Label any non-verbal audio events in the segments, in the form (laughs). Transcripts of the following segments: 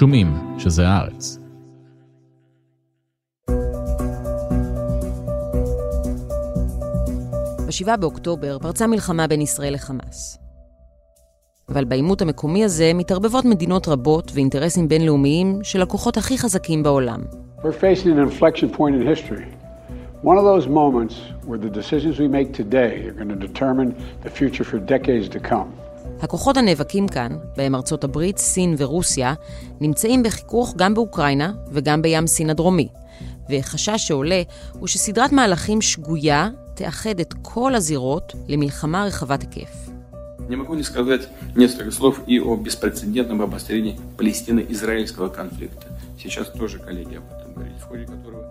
שומעים שזה הארץ. ב-7 באוקטובר פרצה מלחמה בין ישראל לחמאס. אבל בעימות המקומי הזה מתערבבות מדינות רבות ואינטרסים בינלאומיים של הכוחות הכי חזקים בעולם. We're facing an inflection point in history. One of those moments where the decisions we make today are going to determine the future for decades to come. הכוחות הנאבקים כאן, בהם ארצות הברית, סין ורוסיה, נמצאים בחיכוך גם באוקראינה וגם בים סין הדרומי. וחשש שעולה הוא שסדרת מהלכים שגויה תאחד את כל הזירות למלחמה רחבת היקף. Не могу не сказать несколько слов и о беспрецедентном обострении палестино-израильского конфликта. Сейчас тоже коллеги об этом говорили, в ходе которого...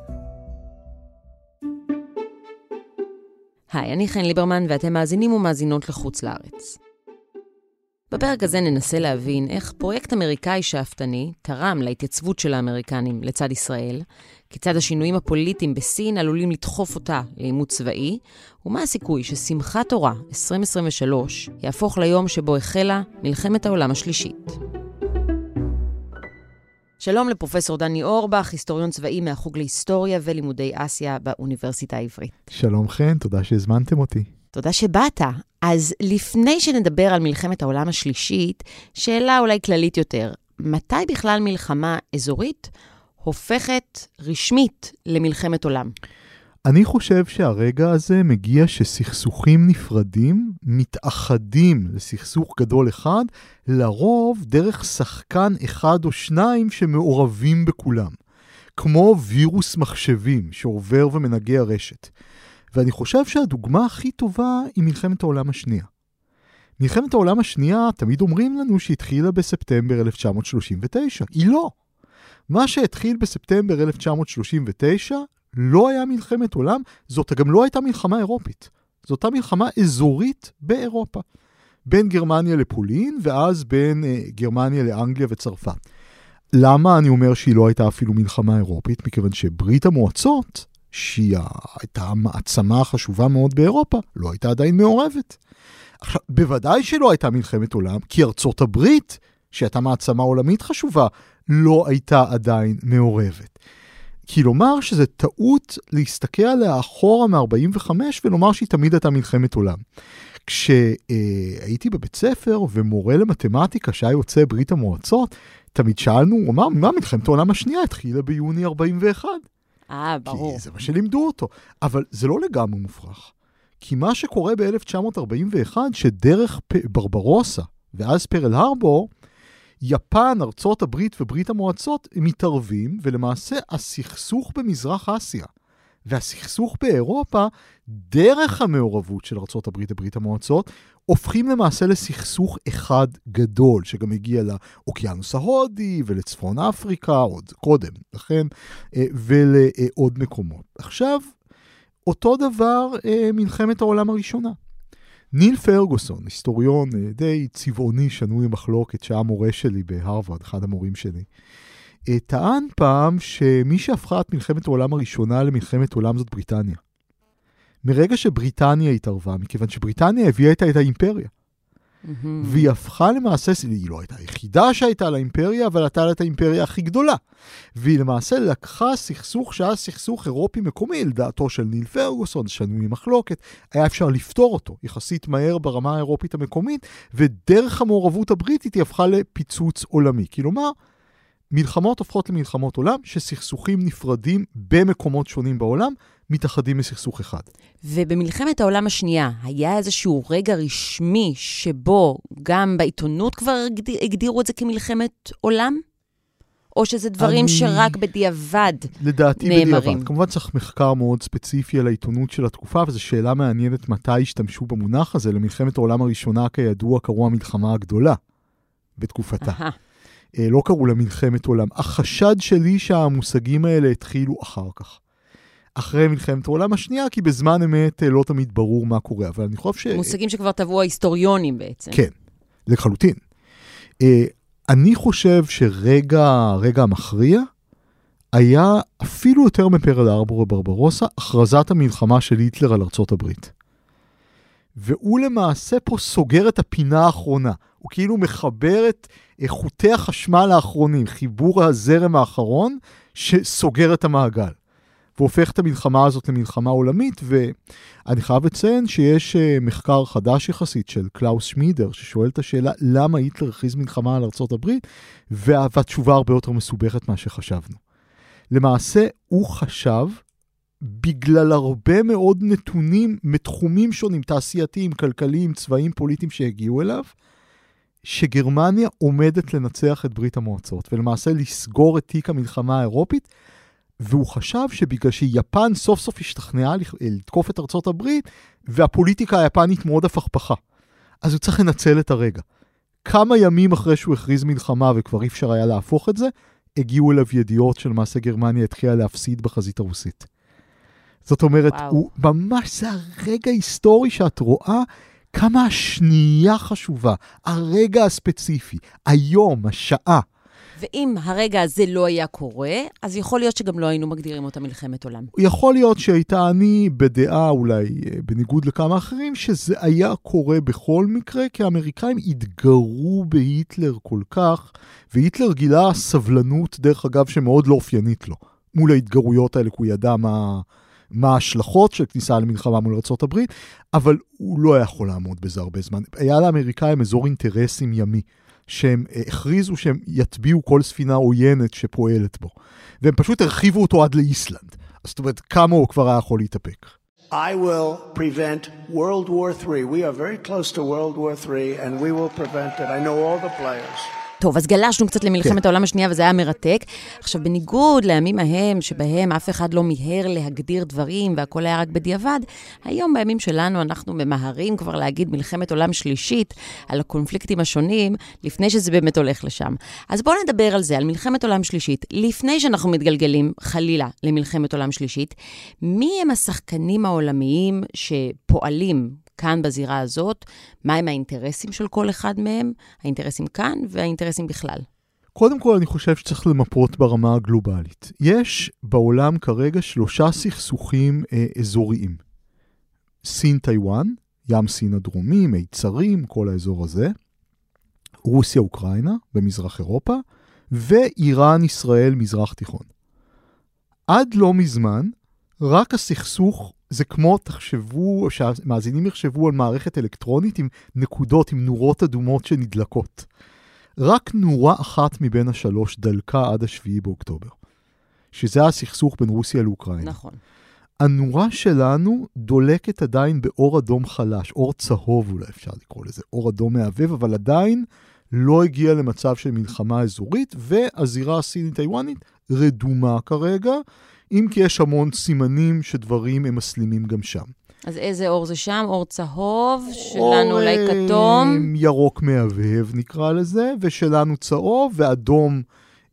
היי, אני חן ליברמן ואתם מאזינים ומאזינות לחוץ לארץ. בפרק הזה ננסה להבין איך פרויקט אמריקאי שאפתני תרם להתייצבות של האמריקנים לצד ישראל, כיצד השינויים הפוליטיים בסין עלולים לדחוף אותה לעימות צבאי, ומה הסיכוי ששמחת תורה 2023 יהפוך ליום שבו החלה מלחמת העולם השלישית. שלום לפרופסור דני אורבך, היסטוריון צבאי מהחוג להיסטוריה ולימודי אסיה באוניברסיטה העברית. שלום חן, תודה שהזמנתם אותי. תודה שבאת. אז לפני שנדבר על מלחמת העולם השלישית, שאלה אולי כללית יותר, מתי בכלל מלחמה אזורית הופכת רשמית למלחמת עולם? אני חושב שהרגע הזה מגיע שסכסוכים נפרדים מתאחדים לסכסוך גדול אחד, לרוב דרך שחקן אחד או שניים שמעורבים בכולם. כמו וירוס מחשבים שעובר ומנגע רשת. ואני חושב שהדוגמה הכי טובה היא מלחמת העולם השנייה. מלחמת העולם השנייה, תמיד אומרים לנו שהתחילה בספטמבר 1939. היא לא. מה שהתחיל בספטמבר 1939 לא היה מלחמת עולם, זאת גם לא הייתה מלחמה אירופית. זאת הייתה מלחמה אזורית באירופה. בין גרמניה לפולין, ואז בין אה, גרמניה לאנגליה וצרפת. למה אני אומר שהיא לא הייתה אפילו מלחמה אירופית? מכיוון שברית המועצות, שהיא הייתה המעצמה החשובה מאוד באירופה, לא הייתה עדיין מעורבת. עכשיו, בוודאי שלא הייתה מלחמת עולם, כי ארצות הברית, שהייתה מעצמה עולמית חשובה, לא הייתה עדיין מעורבת. כלומר שזה טעות להסתכל עליה אחורה מ-45 ולומר שהיא תמיד הייתה מלחמת עולם. כשהייתי בבית ספר ומורה למתמטיקה שהיה יוצא ברית המועצות, תמיד שאלנו, הוא אמר, מה מלחמת העולם השנייה התחילה ביוני 41. אה, ברור. כי זה מה שלימדו אותו. אבל זה לא לגמרי מופרך. כי מה שקורה ב-1941, שדרך פ... ברברוסה ואז פרל הרבור, יפן, ארצות הברית וברית המועצות מתערבים, ולמעשה הסכסוך במזרח אסיה והסכסוך באירופה, דרך המעורבות של הברית וברית המועצות, הופכים למעשה לסכסוך אחד גדול, שגם הגיע לאוקיינוס ההודי ולצפון אפריקה, עוד קודם, לכן, אה, ולעוד מקומות. עכשיו, אותו דבר אה, מלחמת העולם הראשונה. ניל פרגוסון, היסטוריון אה, די צבעוני, שנוי במחלוקת, שהיה מורה שלי בהרווארד, אחד המורים שלי, טען פעם שמי שהפכה את מלחמת העולם הראשונה למלחמת עולם זאת בריטניה. מרגע שבריטניה התערבה, מכיוון שבריטניה הביאה איתה את האימפריה. Mm-hmm. והיא הפכה למעשה, היא לא הייתה היחידה שהייתה לאימפריה, אבל הייתה לה את האימפריה הכי גדולה. והיא למעשה לקחה סכסוך שהיה סכסוך אירופי מקומי, לדעתו של ניל פרגוסון, שנוי ממחלוקת, היה אפשר לפתור אותו יחסית מהר ברמה האירופית המקומית, ודרך המעורבות הבריטית היא הפכה לפיצוץ עולמי. כלומר, מלחמות הופכות למלחמות עולם, שסכסוכים נפרדים במקומות שונים בעולם, מתאחדים לסכסוך אחד. ובמלחמת העולם השנייה, היה איזשהו רגע רשמי שבו גם בעיתונות כבר הגדיר, הגדירו את זה כמלחמת עולם? או שזה דברים אני... שרק בדיעבד לדעתי נאמרים? לדעתי בדיעבד. כמובן צריך מחקר מאוד ספציפי על העיתונות של התקופה, וזו שאלה מעניינת מתי השתמשו במונח הזה. למלחמת העולם הראשונה, כידוע, קראו המלחמה הגדולה בתקופתה. Aha. לא קראו לה מלחמת עולם. החשד שלי שהמושגים האלה התחילו אחר כך. אחרי מלחמת העולם השנייה, כי בזמן אמת לא תמיד ברור מה קורה, אבל אני חושב ש... מושגים שכבר טבעו ההיסטוריונים בעצם. כן, לחלוטין. אני חושב שרגע הרגע המכריע היה אפילו יותר מפרל ארבור וברברוסה, הכרזת המלחמה של היטלר על ארצות הברית. והוא למעשה פה סוגר את הפינה האחרונה. הוא כאילו מחבר את חוטי החשמל האחרונים, חיבור הזרם האחרון שסוגר את המעגל. והופך את המלחמה הזאת למלחמה עולמית, ואני חייב לציין שיש אה, מחקר חדש יחסית של קלאוס שמידר, ששואל את השאלה למה היטלר הכריז מלחמה על ארה"ב, והתשובה הרבה יותר מסובכת ממה שחשבנו. למעשה, הוא חשב, בגלל הרבה מאוד נתונים מתחומים שונים, תעשייתיים, כלכליים, צבאיים, פוליטיים שהגיעו אליו, שגרמניה עומדת לנצח את ברית המועצות, ולמעשה לסגור את תיק המלחמה האירופית, והוא חשב שבגלל שיפן סוף סוף השתכנעה לתקוף את ארצות הברית, והפוליטיקה היפנית מאוד הפכפכה. אז הוא צריך לנצל את הרגע. כמה ימים אחרי שהוא הכריז מלחמה וכבר אי אפשר היה להפוך את זה, הגיעו אליו ידיעות שלמעשה גרמניה התחילה להפסיד בחזית הרוסית. זאת אומרת, וואו. הוא ממש, זה הרגע ההיסטורי שאת רואה כמה השנייה חשובה, הרגע הספציפי, היום, השעה. ואם הרגע הזה לא היה קורה, אז יכול להיות שגם לא היינו מגדירים אותה מלחמת עולם. יכול להיות שהייתה אני בדעה, אולי אה, בניגוד לכמה אחרים, שזה היה קורה בכל מקרה, כי האמריקאים התגרו בהיטלר כל כך, והיטלר גילה סבלנות, דרך אגב, שמאוד לא אופיינית לו, מול ההתגרויות האלה, כי הוא ידע מה... מה ההשלכות של כניסה למלחמה מול ארה"ב, אבל הוא לא יכול לעמוד בזה הרבה זמן. היה לאמריקאים אזור אינטרסים ימי. שהם אה, הכריזו שהם יטביעו כל ספינה עוינת שפועלת בו. והם פשוט הרחיבו אותו עד לאיסלנד. זאת אומרת, כמה הוא כבר היה יכול להתאפק. I will prevent World War III. We are very close to World War III, and we will prevent it. I know all the players. טוב, אז גלשנו קצת למלחמת כן. העולם השנייה, וזה היה מרתק. עכשיו, בניגוד לימים ההם, שבהם אף אחד לא מיהר להגדיר דברים והכל היה רק בדיעבד, היום, בימים שלנו, אנחנו ממהרים כבר להגיד מלחמת עולם שלישית על הקונפליקטים השונים, לפני שזה באמת הולך לשם. אז בואו נדבר על זה, על מלחמת עולם שלישית. לפני שאנחנו מתגלגלים, חלילה, למלחמת עולם שלישית, מי הם השחקנים העולמיים שפועלים כאן בזירה הזאת, מהם האינטרסים של כל אחד מהם, האינטרסים כאן והאינטרסים בכלל. קודם כל, אני חושב שצריך למפות ברמה הגלובלית. יש בעולם כרגע שלושה סכסוכים אה, אזוריים. סין-טיוואן, ים סין הדרומי, מיצרים, כל האזור הזה. רוסיה-אוקראינה במזרח אירופה, ואיראן-ישראל מזרח תיכון. עד לא מזמן, רק הסכסוך זה כמו, תחשבו, שהמאזינים יחשבו על מערכת אלקטרונית עם נקודות, עם נורות אדומות שנדלקות. רק נורה אחת מבין השלוש דלקה עד השביעי באוקטובר, שזה הסכסוך בין רוסיה לאוקראינה. נכון. הנורה שלנו דולקת עדיין באור אדום חלש, אור צהוב אולי אפשר לקרוא לזה, אור אדום מהבהב, אבל עדיין לא הגיע למצב של מלחמה אזורית, והזירה הסינית-טיוואנית רדומה כרגע. אם כי יש המון סימנים שדברים הם מסלימים גם שם. אז איזה אור זה שם? אור צהוב, שלנו אולי כתום? ירוק מהבהב נקרא לזה, ושלנו צהוב, ואדום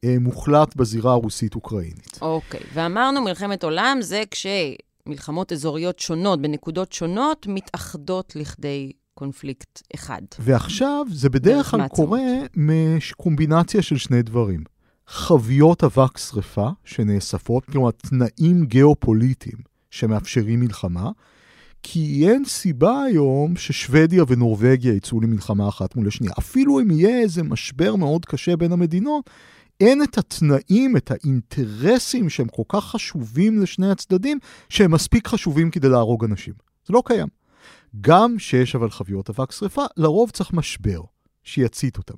אה, מוחלט בזירה הרוסית-אוקראינית. אוקיי, ואמרנו מלחמת עולם זה כשמלחמות אזוריות שונות, בנקודות שונות, מתאחדות לכדי קונפליקט אחד. ועכשיו זה בדרך כלל קורה מקומבינציה של שני דברים. חביות אבק שרפה שנאספות, כלומר תנאים גיאופוליטיים שמאפשרים מלחמה, כי אין סיבה היום ששוודיה ונורבגיה יצאו למלחמה אחת מול השנייה. אפילו אם יהיה איזה משבר מאוד קשה בין המדינות, אין את התנאים, את האינטרסים שהם כל כך חשובים לשני הצדדים, שהם מספיק חשובים כדי להרוג אנשים. זה לא קיים. גם שיש אבל חביות אבק שרפה, לרוב צריך משבר שיצית אותם.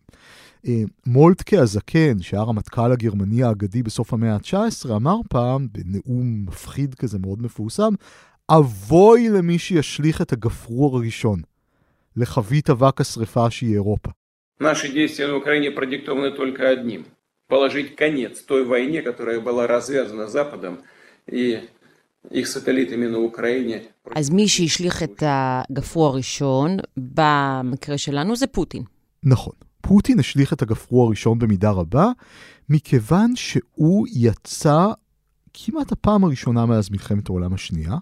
אה, מולטקה הזקן, שהיה הרמטכ"ל הגרמני האגדי בסוף המאה ה-19, אמר פעם, בנאום מפחיד כזה מאוד מפורסם, אבוי למי שישליך את הגפרור הראשון לחבית אבק השרפה שהיא אירופה. Наши действия на Украине продиктованы только одним – положить конец той войне, которая была развязана Западом и их сателлитами на Украине. אז מי שהשליך את הגפרור הראשון, במקרה שלנו, זה פוטין. נכון. פוטין השליך את הגפרור הראשון במידה רבה, מכיוון שהוא יצא כמעט הפעם הראשונה מאז מלחמת העולם השנייה,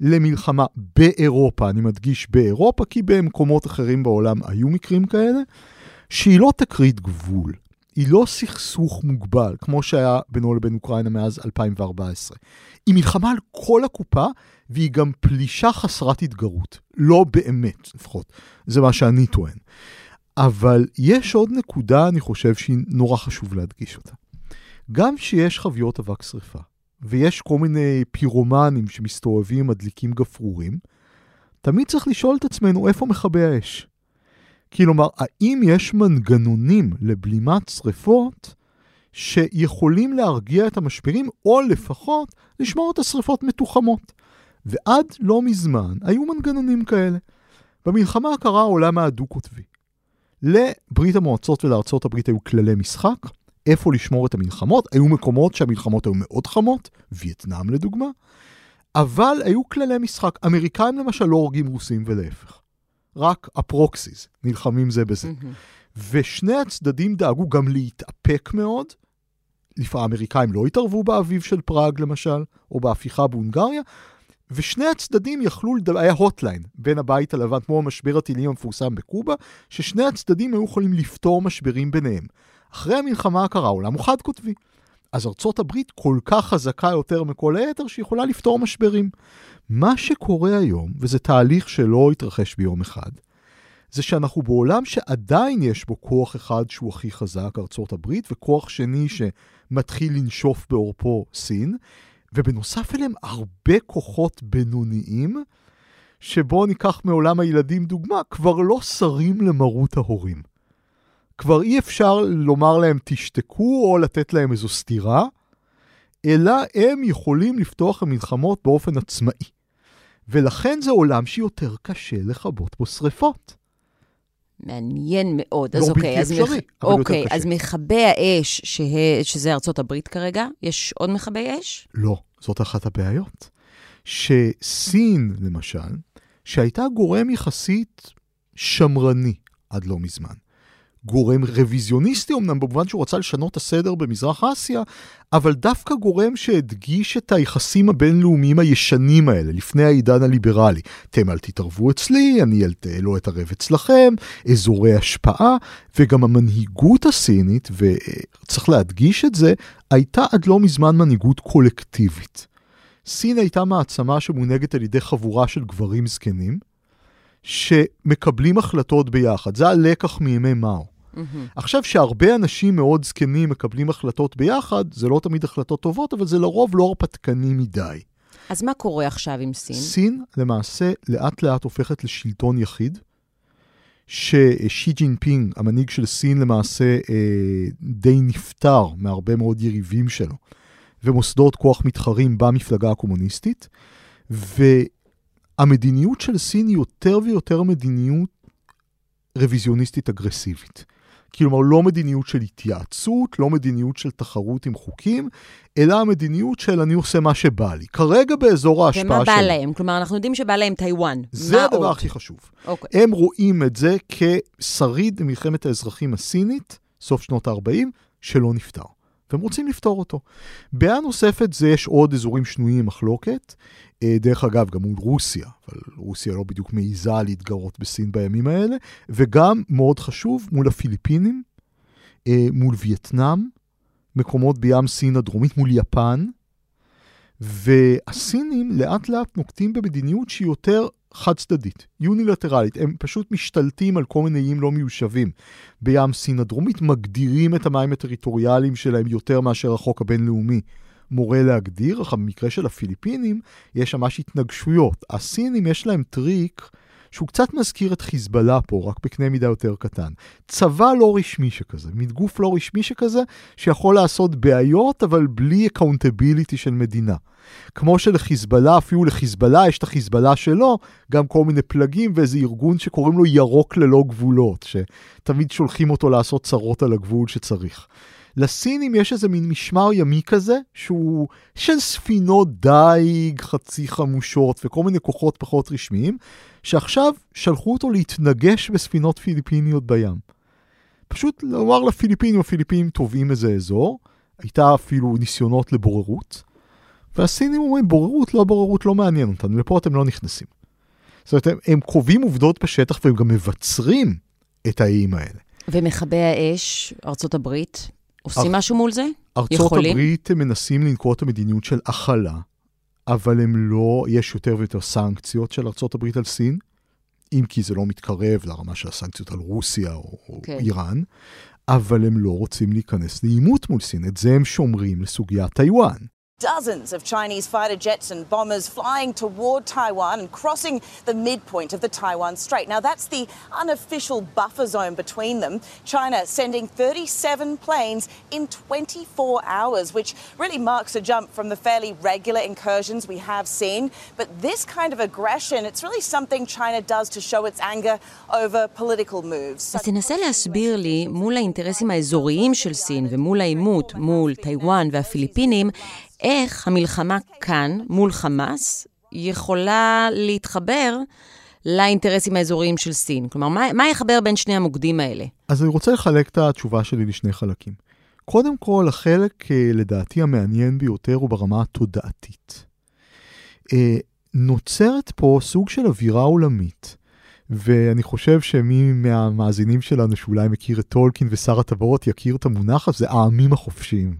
למלחמה באירופה, אני מדגיש באירופה, כי במקומות אחרים בעולם היו מקרים כאלה, שהיא לא תקרית גבול, היא לא סכסוך מוגבל, כמו שהיה בינו לבין אוקראינה מאז 2014. היא מלחמה על כל הקופה, והיא גם פלישה חסרת התגרות. לא באמת, לפחות. זה מה שאני טוען. אבל יש עוד נקודה, אני חושב, שהיא נורא חשוב להדגיש אותה. גם שיש חביות אבק שרפה, ויש כל מיני פירומנים שמסתובבים, מדליקים גפרורים, תמיד צריך לשאול את עצמנו איפה מכבי האש. כלומר, האם יש מנגנונים לבלימת שרפות שיכולים להרגיע את המשברים, או לפחות לשמור את השרפות מתוחמות. ועד לא מזמן היו מנגנונים כאלה. במלחמה הקרה העולם הדו-קוטבי. לברית המועצות ולארצות הברית היו כללי משחק, איפה לשמור את המלחמות, היו מקומות שהמלחמות היו מאוד חמות, וייטנאם לדוגמה, אבל היו כללי משחק. אמריקאים למשל לא הורגים רוסים ולהפך. רק הפרוקסיס נלחמים זה בזה. Mm-hmm. ושני הצדדים דאגו גם להתאפק מאוד. לפעמים האמריקאים לא התערבו באביב של פראג למשל, או בהפיכה בהונגריה, ושני הצדדים יכלו, לדבר, היה הוטליין בין הבית הלבן, כמו המשבר הטילים המפורסם בקובה, ששני הצדדים היו יכולים לפתור משברים ביניהם. אחרי המלחמה הקרה, עולם הוא חד קוטבי. אז ארצות הברית כל כך חזקה יותר מכל היתר, שיכולה לפתור משברים. מה שקורה היום, וזה תהליך שלא התרחש ביום אחד, זה שאנחנו בעולם שעדיין יש בו כוח אחד שהוא הכי חזק, ארצות הברית, וכוח שני שמתחיל לנשוף בעורפו סין, ובנוסף אליהם הרבה כוחות בינוניים, שבואו ניקח מעולם הילדים דוגמה, כבר לא שרים למרות ההורים. כבר אי אפשר לומר להם תשתקו או לתת להם איזו סתירה, אלא הם יכולים לפתוח המלחמות באופן עצמאי. ולכן זה עולם שיותר קשה לכבות בו שריפות. מעניין מאוד. לא אז אוקיי, אז, אפשרי, מח... אוקיי. אז מכבי האש, שה... שזה ארצות הברית כרגע, יש עוד מכבי אש? לא, זאת אחת הבעיות. שסין, למשל, שהייתה גורם יחסית שמרני עד לא מזמן, גורם רוויזיוניסטי אמנם, במובן שהוא רצה לשנות את הסדר במזרח אסיה, אבל דווקא גורם שהדגיש את היחסים הבינלאומיים הישנים האלה, לפני העידן הליברלי. אתם אל תתערבו אצלי, אני אל לא אתערב אצלכם, אזורי השפעה, וגם המנהיגות הסינית, וצריך להדגיש את זה, הייתה עד לא מזמן מנהיגות קולקטיבית. סין הייתה מעצמה שמונהגת על ידי חבורה של גברים זקנים, שמקבלים החלטות ביחד. זה הלקח מימי מאו. עכשיו שהרבה אנשים מאוד זקנים מקבלים החלטות ביחד, זה לא תמיד החלטות טובות, אבל זה לרוב לא הרפתקני מדי. אז מה קורה עכשיו עם סין? סין למעשה לאט לאט הופכת לשלטון יחיד, ששי ג'ינפינג, המנהיג של סין, למעשה אה, די נפטר מהרבה מאוד יריבים שלו, ומוסדות כוח מתחרים במפלגה הקומוניסטית, והמדיניות של סין היא יותר ויותר מדיניות רוויזיוניסטית אגרסיבית. כלומר, לא מדיניות של התייעצות, לא מדיניות של תחרות עם חוקים, אלא המדיניות של אני עושה מה שבא לי. כרגע באזור ההשפעה ומה שלו. בא להם? כלומר, אנחנו יודעים שבא להם טיוואן. זה הדבר עוד? הכי חשוב. אוקיי. הם רואים את זה כשריד במלחמת האזרחים הסינית, סוף שנות ה-40, שלא נפתר. והם רוצים לפתור אותו. בעיה נוספת זה יש עוד אזורים שנויים מחלוקת. אה, דרך אגב, גם מול רוסיה, אבל רוסיה לא בדיוק מעיזה להתגרות בסין בימים האלה, וגם, מאוד חשוב, מול הפיליפינים, אה, מול וייטנאם, מקומות בים סין הדרומית, מול יפן, והסינים לאט לאט נוקטים במדיניות שהיא יותר חד צדדית, יונילטרלית, הם פשוט משתלטים על כל מיני איים לא מיושבים בים סין הדרומית, מגדירים את המים הטריטוריאליים שלהם יותר מאשר החוק הבינלאומי מורה להגדיר, אך במקרה של הפיליפינים יש ממש התנגשויות. הסינים יש להם טריק שהוא קצת מזכיר את חיזבאללה פה, רק בקנה מידה יותר קטן. צבא לא רשמי שכזה, מין גוף לא רשמי שכזה, שיכול לעשות בעיות, אבל בלי accountability של מדינה. כמו שלחיזבאללה, אפילו לחיזבאללה יש את החיזבאללה שלו, גם כל מיני פלגים ואיזה ארגון שקוראים לו ירוק ללא גבולות, שתמיד שולחים אותו לעשות צרות על הגבול כשצריך. לסינים יש איזה מין משמר ימי כזה, שהוא של ספינות דייג חצי חמושות וכל מיני כוחות פחות רשמיים, שעכשיו שלחו אותו להתנגש בספינות פיליפיניות בים. פשוט לומר לפיליפינים, הפיליפינים תובעים איזה אזור, הייתה אפילו ניסיונות לבוררות, והסינים אומרים, בוררות, לא בוררות, לא מעניין אותנו, לפה אתם לא נכנסים. זאת אומרת, הם, הם קובעים עובדות בשטח והם גם מבצרים את האיים האלה. ומכבי האש, ארצות הברית, עושים אר- משהו מול זה? ארצות יכולים? הברית מנסים לנקוט המדיניות של הכלה, אבל הם לא, יש יותר ויותר סנקציות של ארצות הברית על סין. אם כי זה לא מתקרב לרמה של הסנקציות על רוסיה או, okay. או כן. איראן, אבל הם לא רוצים להיכנס לעימות מול סין. את זה הם שומרים לסוגיית טיוואן. Dozens of Chinese fighter jets and bombers flying toward Taiwan and crossing the midpoint of the Taiwan Strait. Now, that's the unofficial buffer zone between them. China sending 37 planes in 24 hours, which really marks a jump from the fairly regular incursions we have seen. But this kind of aggression, it's really something China does to show its anger over political moves. אז תנסה להסביר לי, מול האינטרסים האזוריים של סין ומול העימות מול טיוואן והפיליפינים, איך המלחמה כאן, מול חמאס, יכולה להתחבר לאינטרסים האזוריים של סין? כלומר, מה, מה יחבר בין שני המוקדים האלה? אז אני רוצה לחלק את התשובה שלי לשני חלקים. קודם כל, החלק, אה, לדעתי, המעניין ביותר הוא ברמה התודעתית. אה, נוצרת פה סוג של אווירה עולמית, ואני חושב שמי מהמאזינים שלנו שאולי מכיר את טולקין ושר הטבעות יכיר את המונח הזה, העמים החופשיים.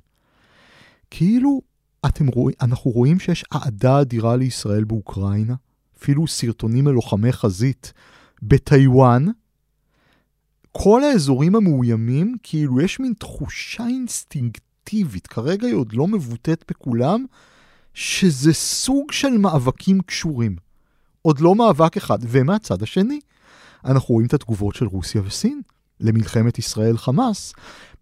כאילו אתם רואים, אנחנו רואים שיש אהדה אדירה לישראל באוקראינה, אפילו סרטונים ללוחמי חזית בטיוואן. כל האזורים המאוימים, כאילו יש מין תחושה אינסטינקטיבית, כרגע היא עוד לא מבוטאת בכולם, שזה סוג של מאבקים קשורים. עוד לא מאבק אחד. ומהצד השני, אנחנו רואים את התגובות של רוסיה וסין למלחמת ישראל-חמאס,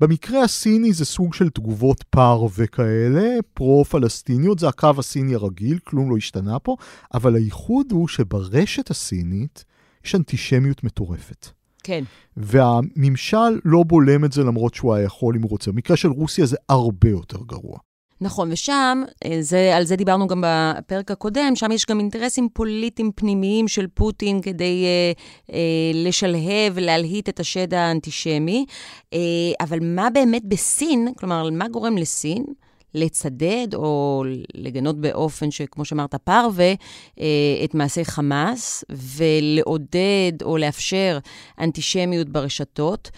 במקרה הסיני זה סוג של תגובות פר וכאלה, פרו-פלסטיניות, זה הקו הסיני הרגיל, כלום לא השתנה פה, אבל הייחוד הוא שברשת הסינית יש אנטישמיות מטורפת. כן. והממשל לא בולם את זה למרות שהוא היה יכול אם הוא רוצה. במקרה של רוסיה זה הרבה יותר גרוע. נכון, ושם, אה, זה, על זה דיברנו גם בפרק הקודם, שם יש גם אינטרסים פוליטיים פנימיים של פוטין כדי אה, אה, לשלהב, להלהיט את השד האנטישמי. אה, אבל מה באמת בסין, כלומר, מה גורם לסין לצדד או לגנות באופן שכמו שאמרת, פרווה, אה, את מעשי חמאס, ולעודד או לאפשר אנטישמיות ברשתות?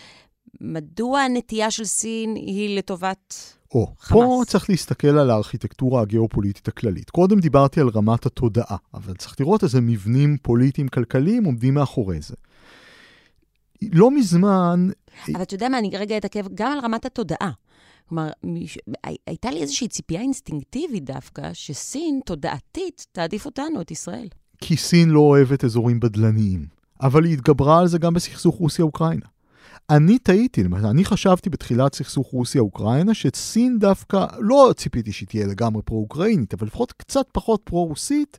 מדוע הנטייה של סין היא לטובת או, חמאס. פה צריך להסתכל על הארכיטקטורה הגיאופוליטית הכללית. קודם דיברתי על רמת התודעה, אבל צריך לראות איזה מבנים פוליטיים כלכליים עומדים מאחורי זה. לא מזמן... אבל אתה יודע מה, אני רגע אתעכב גם על רמת התודעה. כלומר, מש... הייתה לי איזושהי ציפייה אינסטינקטיבית דווקא, שסין תודעתית תעדיף אותנו, את ישראל. כי סין לא אוהבת אזורים בדלניים, אבל היא התגברה על זה גם בסכסוך רוסיה-אוקראינה. אני טעיתי, למשל, אני חשבתי בתחילת סכסוך רוסיה-אוקראינה שסין דווקא, לא ציפיתי שהיא תהיה לגמרי פרו-אוקראינית, אבל לפחות קצת פחות פרו-רוסית,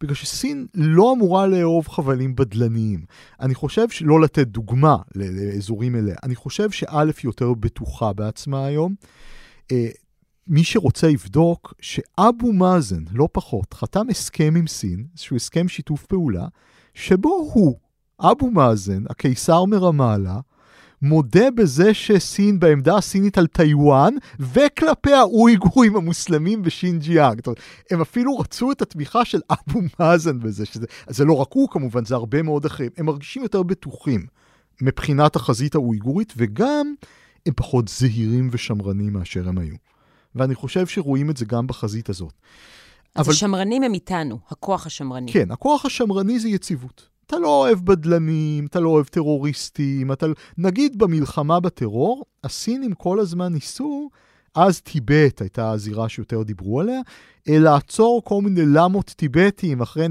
בגלל שסין לא אמורה לאהוב חבלים בדלניים. אני חושב שלא לתת דוגמה לאזורים אלה, אני חושב שא' יותר בטוחה בעצמה היום. אה, מי שרוצה יבדוק שאבו מאזן, לא פחות, חתם הסכם עם סין, איזשהו הסכם שיתוף פעולה, שבו הוא, אבו מאזן, הקיסר מרמאללה, מודה בזה שסין בעמדה הסינית על טיוואן, וכלפי האויגורים המוסלמים בשינג'יאנג. הם אפילו רצו את התמיכה של אבו מאזן בזה, שזה, זה לא רק הוא כמובן, זה הרבה מאוד אחרים. הם מרגישים יותר בטוחים מבחינת החזית האויגורית, וגם הם פחות זהירים ושמרנים מאשר הם היו. ואני חושב שרואים את זה גם בחזית הזאת. אז אבל... השמרנים הם איתנו, הכוח השמרני. כן, הכוח השמרני זה יציבות. אתה לא אוהב בדלנים, אתה לא אוהב טרוריסטים, אתה... נגיד במלחמה בטרור, הסינים כל הזמן ניסו, אז טיבט הייתה הזירה שיותר דיברו עליה, אה, לעצור כל מיני למות טיבטיים אחרי 9-11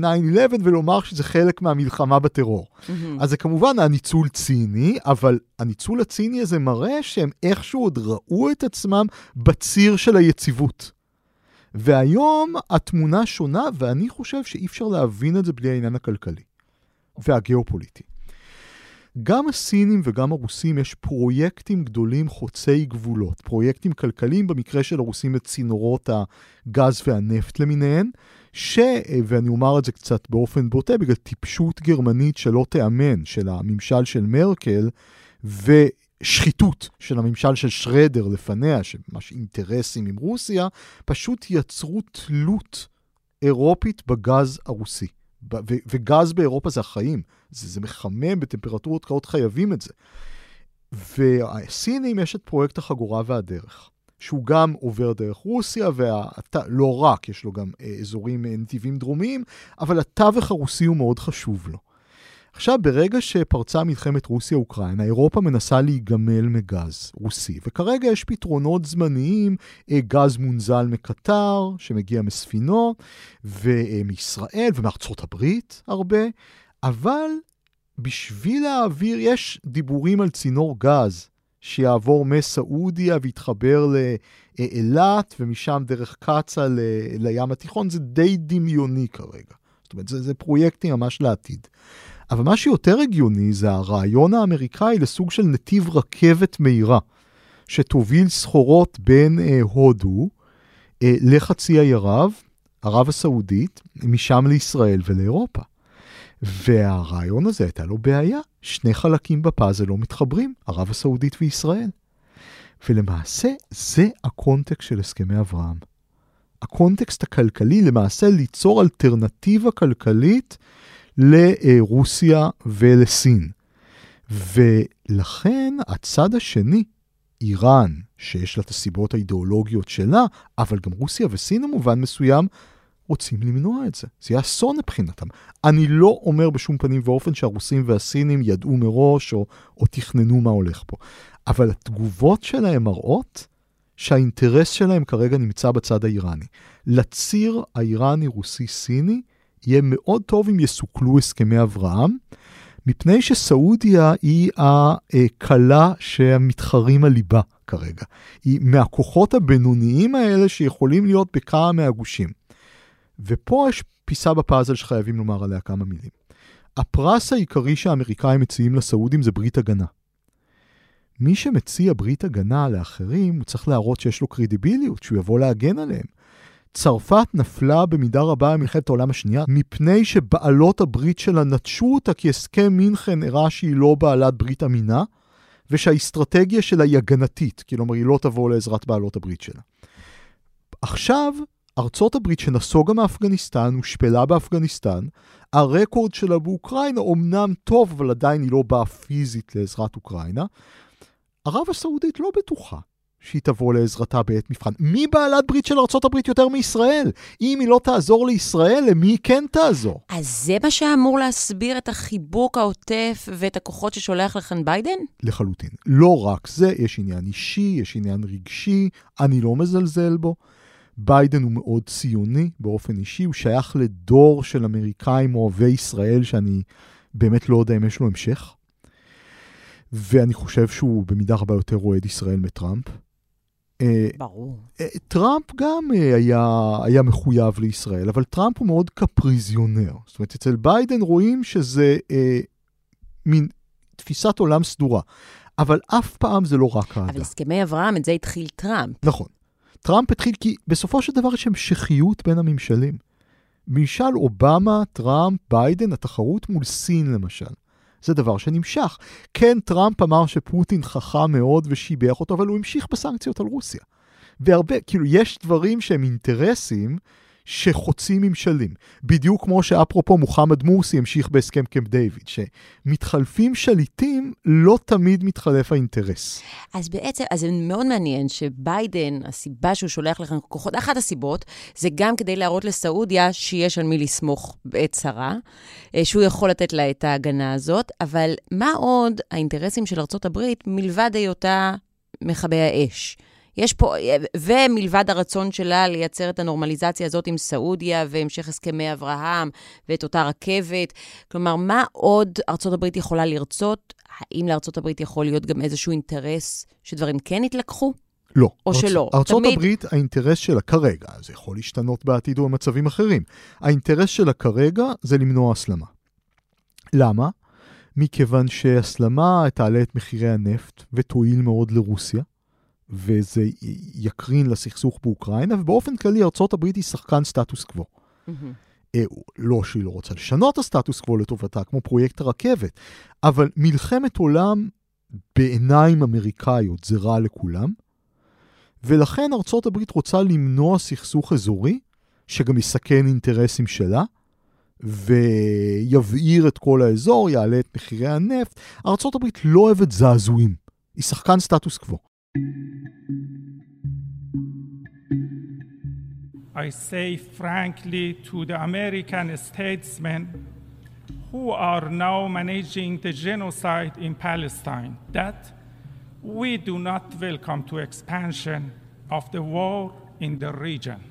ולומר שזה חלק מהמלחמה בטרור. Mm-hmm. אז זה כמובן הניצול ציני, אבל הניצול הציני הזה מראה שהם איכשהו עוד ראו את עצמם בציר של היציבות. והיום התמונה שונה, ואני חושב שאי אפשר להבין את זה בלי העניין הכלכלי. והגיאופוליטי. גם הסינים וגם הרוסים יש פרויקטים גדולים חוצי גבולות, פרויקטים כלכליים, במקרה של הרוסים את צינורות הגז והנפט למיניהן, ש... ואני אומר את זה קצת באופן בוטה, בגלל טיפשות גרמנית שלא תיאמן, של הממשל של מרקל, ושחיתות של הממשל של שרדר לפניה, שממש אינטרסים עם רוסיה, פשוט יצרו תלות אירופית בגז הרוסי. וגז באירופה זה החיים, זה, זה מחמם בטמפרטורות קרות, חייבים את זה. והסינים יש את פרויקט החגורה והדרך, שהוא גם עובר דרך רוסיה, ולא רק, יש לו גם אה, אזורים, אה, נתיבים דרומיים, אבל התווך הרוסי הוא מאוד חשוב לו. עכשיו, ברגע שפרצה מלחמת רוסיה-אוקראינה, אירופה מנסה להיגמל מגז רוסי, וכרגע יש פתרונות זמניים, אה, גז מונזל מקטר, שמגיע מספינות, ומישראל ומארצות הברית הרבה, אבל בשביל להעביר, יש דיבורים על צינור גז שיעבור מסעודיה ויתחבר לאילת, ומשם דרך קצ"א לים התיכון, זה די דמיוני כרגע. זאת אומרת, זה, זה פרויקטים ממש לעתיד. אבל מה שיותר הגיוני זה הרעיון האמריקאי לסוג של נתיב רכבת מהירה, שתוביל סחורות בין אה, הודו אה, לחצי האי ערב, ערב הסעודית, משם לישראל ולאירופה. והרעיון הזה הייתה לו בעיה, שני חלקים בפאזל לא מתחברים, ערב הסעודית וישראל. ולמעשה זה הקונטקסט של הסכמי אברהם. הקונטקסט הכלכלי למעשה ליצור אלטרנטיבה כלכלית לרוסיה ולסין. ולכן הצד השני, איראן, שיש לה את הסיבות האידיאולוגיות שלה, אבל גם רוסיה וסין במובן מסוים, רוצים למנוע את זה. זה יהיה אסון מבחינתם. אני לא אומר בשום פנים ואופן שהרוסים והסינים ידעו מראש או, או תכננו מה הולך פה, אבל התגובות שלהם מראות שהאינטרס שלהם כרגע נמצא בצד האיראני. לציר האיראני-רוסי-סיני יהיה מאוד טוב אם יסוכלו הסכמי אברהם, מפני שסעודיה היא הכלה שמתחרים על ליבה כרגע. היא מהכוחות הבינוניים האלה שיכולים להיות בכמה מהגושים. ופה יש פיסה בפאזל שחייבים לומר עליה כמה מילים. הפרס העיקרי שהאמריקאים מציעים לסעודים זה ברית הגנה. מי שמציע ברית הגנה לאחרים, הוא צריך להראות שיש לו קרדיביליות, שהוא יבוא להגן עליהם. צרפת נפלה במידה רבה במלחמת העולם השנייה, מפני שבעלות הברית שלה נטשו אותה כי הסכם מינכן הראה שהיא לא בעלת ברית אמינה, ושהאסטרטגיה שלה היא הגנתית, כלומר היא לא תבוא לעזרת בעלות הברית שלה. עכשיו, ארצות הברית שנסוגה מאפגניסטן, הושפלה באפגניסטן, הרקורד שלה באוקראינה אומנם טוב, אבל עדיין היא לא באה פיזית לעזרת אוקראינה. ערב הסעודית לא בטוחה שהיא תבוא לעזרתה בעת מבחן. מי בעלת ברית של הברית יותר מישראל? אם היא לא תעזור לישראל, למי היא כן תעזור? אז זה מה שאמור להסביר את החיבוק העוטף ואת הכוחות ששולח לכאן ביידן? לחלוטין. לא רק זה, יש עניין אישי, יש עניין רגשי, אני לא מזלזל בו. ביידן הוא מאוד ציוני באופן אישי, הוא שייך לדור של אמריקאים אוהבי ישראל שאני באמת לא יודע אם יש לו המשך. ואני חושב שהוא במידה רבה יותר אוהד ישראל מטראמפ. אה, ברור. אה, טראמפ גם אה, היה, היה מחויב לישראל, אבל טראמפ הוא מאוד קפריזיונר. זאת אומרת, אצל ביידן רואים שזה אה, מין תפיסת עולם סדורה. אבל אף פעם זה לא רק אהדה. אבל הסכמי אברהם, את זה התחיל טראמפ. נכון. טראמפ התחיל כי בסופו של דבר יש המשכיות בין הממשלים. ממשל אובמה, טראמפ, ביידן, התחרות מול סין למשל. זה דבר שנמשך. כן, טראמפ אמר שפוטין חכם מאוד ושיבח אותו, אבל הוא המשיך בסנקציות על רוסיה. והרבה, כאילו, יש דברים שהם אינטרסים שחוצים ממשלים. בדיוק כמו שאפרופו מוחמד מורסי המשיך בהסכם קמפ דיוויד, שמתחלפים שליטים, לא תמיד מתחלף האינטרס. אז בעצם, אז זה מאוד מעניין שביידן, הסיבה שהוא שולח לכם כוחות, אחת הסיבות, זה גם כדי להראות לסעודיה שיש על מי לסמוך בעת צרה, אה, שהוא יכול לתת לה את ההגנה הזאת, אבל מה עוד האינטרסים של ארה"ב מלבד היותה מכבי האש? יש פה, ומלבד הרצון שלה לייצר את הנורמליזציה הזאת עם סעודיה והמשך הסכמי אברהם ואת אותה רכבת, כלומר, מה עוד ארצות הברית יכולה לרצות? האם לארצות הברית יכול להיות גם איזשהו אינטרס שדברים כן יתלקחו? לא. או ארצ... שלא. ארצות תמיד... הברית, האינטרס שלה כרגע, זה יכול להשתנות בעתיד או במצבים אחרים, האינטרס שלה כרגע זה למנוע הסלמה. למה? מכיוון שהסלמה תעלה את מחירי הנפט ותועיל מאוד לרוסיה. וזה יקרין לסכסוך באוקראינה, ובאופן כללי ארה"ב היא שחקן סטטוס קוו. Mm-hmm. לא שהיא לא רוצה לשנות את הסטטוס קוו לטובתה, כמו פרויקט הרכבת, אבל מלחמת עולם בעיניים אמריקאיות זה רע לכולם, ולכן ארצות הברית רוצה למנוע סכסוך אזורי, שגם יסכן אינטרסים שלה, ויבעיר את כל האזור, יעלה את מחירי הנפט. ארצות הברית לא אוהבת זעזועים, היא שחקן סטטוס קוו. I say frankly to the American statesmen who are now managing the genocide in Palestine that we do not welcome to expansion of the war in the region.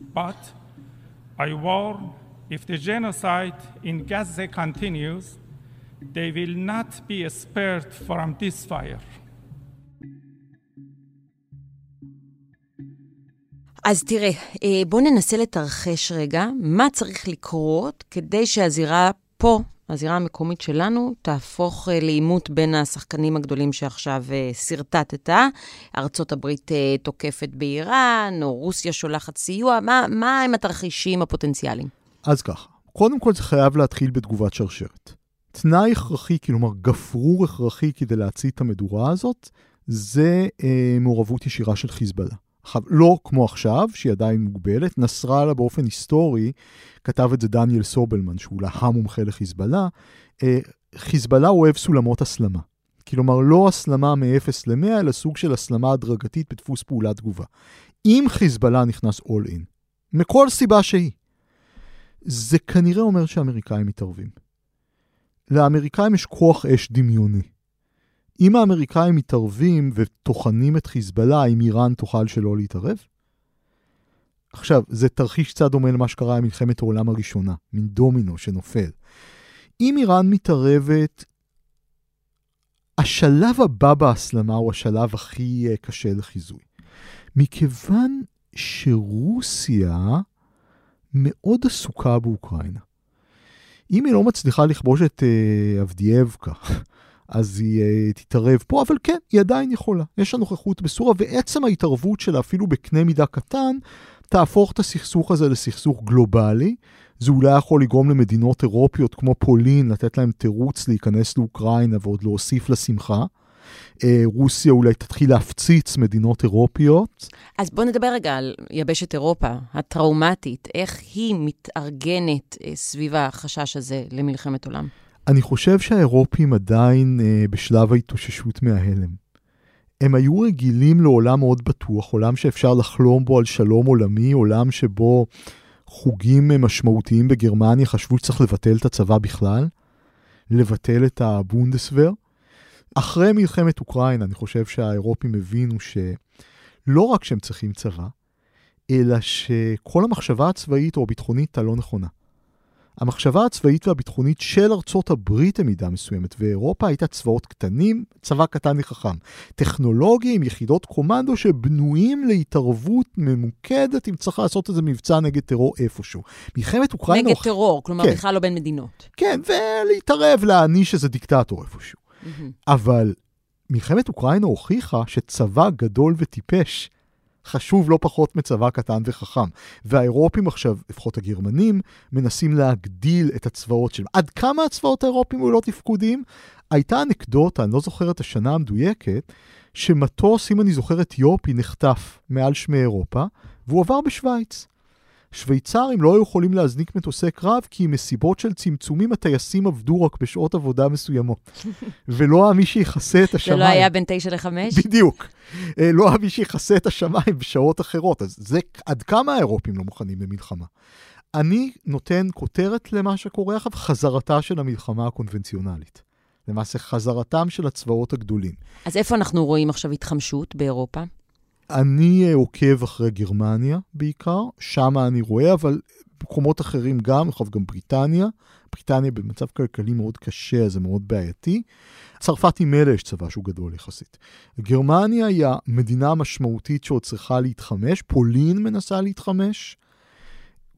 But I warn if the genocide in Gaza continues, they will not be spared from this fire. אז תראה, אה, בואו ננסה לתרחש רגע מה צריך לקרות כדי שהזירה פה, הזירה המקומית שלנו, תהפוך אה, לעימות בין השחקנים הגדולים שעכשיו אה, שרטטת. ארצות הברית תוקפת באיראן, או רוסיה שולחת סיוע, מה, מה הם התרחישים הפוטנציאליים? אז ככה, קודם כל זה חייב להתחיל בתגובת שרשרת. תנאי הכרחי, כלומר גפרור הכרחי כדי להצית את המדורה הזאת, זה אה, מעורבות ישירה של חיזבאללה. לא כמו עכשיו, שהיא עדיין מוגבלת, נסראללה באופן היסטורי, כתב את זה דניאל סובלמן, שהוא המומחה לחיזבאללה, אה, חיזבאללה אוהב סולמות הסלמה. כלומר, לא הסלמה מ-0 ל-100, אלא סוג של הסלמה הדרגתית בדפוס פעולת תגובה. אם חיזבאללה נכנס all in, מכל סיבה שהיא, זה כנראה אומר שהאמריקאים מתערבים. לאמריקאים יש כוח אש דמיוני. אם האמריקאים מתערבים וטוחנים את חיזבאללה, האם איראן תוכל שלא להתערב? עכשיו, זה תרחיש קצת דומה למה שקרה עם מלחמת העולם הראשונה, מין דומינו שנופל. אם איראן מתערבת, השלב הבא בהסלמה הוא השלב הכי uh, קשה לחיזוי. מכיוון שרוסיה מאוד עסוקה באוקראינה. אם היא לא מצליחה לכבוש את uh, אבדיאבקה, אז היא uh, תתערב פה, אבל כן, היא עדיין יכולה. יש לה נוכחות בסוריה, ועצם ההתערבות שלה, אפילו בקנה מידה קטן, תהפוך את הסכסוך הזה לסכסוך גלובלי. זה אולי יכול לגרום למדינות אירופיות כמו פולין, לתת להם תירוץ להיכנס לאוקראינה ועוד להוסיף לשמחה. אה, רוסיה אולי תתחיל להפציץ מדינות אירופיות. אז בוא נדבר רגע על יבשת אירופה הטראומטית, איך היא מתארגנת אה, סביב החשש הזה למלחמת עולם. אני חושב שהאירופים עדיין אה, בשלב ההתאוששות מההלם. הם היו רגילים לעולם מאוד בטוח, עולם שאפשר לחלום בו על שלום עולמי, עולם שבו חוגים משמעותיים בגרמניה חשבו שצריך לבטל את הצבא בכלל, לבטל את הבונדסוור. אחרי מלחמת אוקראינה, אני חושב שהאירופים הבינו שלא רק שהם צריכים צבא, אלא שכל המחשבה הצבאית או הביטחונית הלא נכונה. המחשבה הצבאית והביטחונית של ארצות הברית במידה מסוימת, ואירופה הייתה צבאות קטנים, צבא קטן וחכם. טכנולוגיה עם יחידות קומנדו שבנויים להתערבות ממוקדת, אם צריך לעשות איזה מבצע נגד טרור איפשהו. מלחמת אוקראינה... נגד טרור, כלומר כן. בכלל לא בין מדינות. כן, ולהתערב, להעניש איזה דיקטטור איפשהו. Mm-hmm. אבל מלחמת אוקראינה הוכיחה שצבא גדול וטיפש חשוב לא פחות מצבא קטן וחכם. והאירופים עכשיו, לפחות הגרמנים, מנסים להגדיל את הצבאות שלהם. עד כמה הצבאות האירופים היו לא תפקודיים? הייתה אנקדוטה, אני לא זוכר את השנה המדויקת, שמטוס, אם אני זוכר אתיופי, נחטף מעל שמי אירופה, והוא עבר בשוויץ. שוויצרים לא היו יכולים להזניק מטוסי קרב כי מסיבות של צמצומים הטייסים עבדו רק בשעות עבודה מסוימות. (laughs) ולא היה מי שיכסה את השמיים. זה לא היה בין תשע לחמש? בדיוק. אה, לא היה מי שיכסה את השמיים בשעות אחרות. אז זה עד כמה האירופים לא מוכנים למלחמה. אני נותן כותרת למה שקורה עכשיו, חזרתה של המלחמה הקונבנציונלית. למעשה חזרתם של הצבאות הגדולים. אז איפה אנחנו רואים עכשיו התחמשות באירופה? אני עוקב אחרי גרמניה בעיקר, שם אני רואה, אבל במקומות אחרים גם, יכול גם בריטניה. בריטניה במצב כלכלי מאוד קשה, זה מאוד בעייתי. צרפת עם אלה יש צבא שהוא גדול יחסית. גרמניה היא המדינה המשמעותית שעוד צריכה להתחמש, פולין מנסה להתחמש.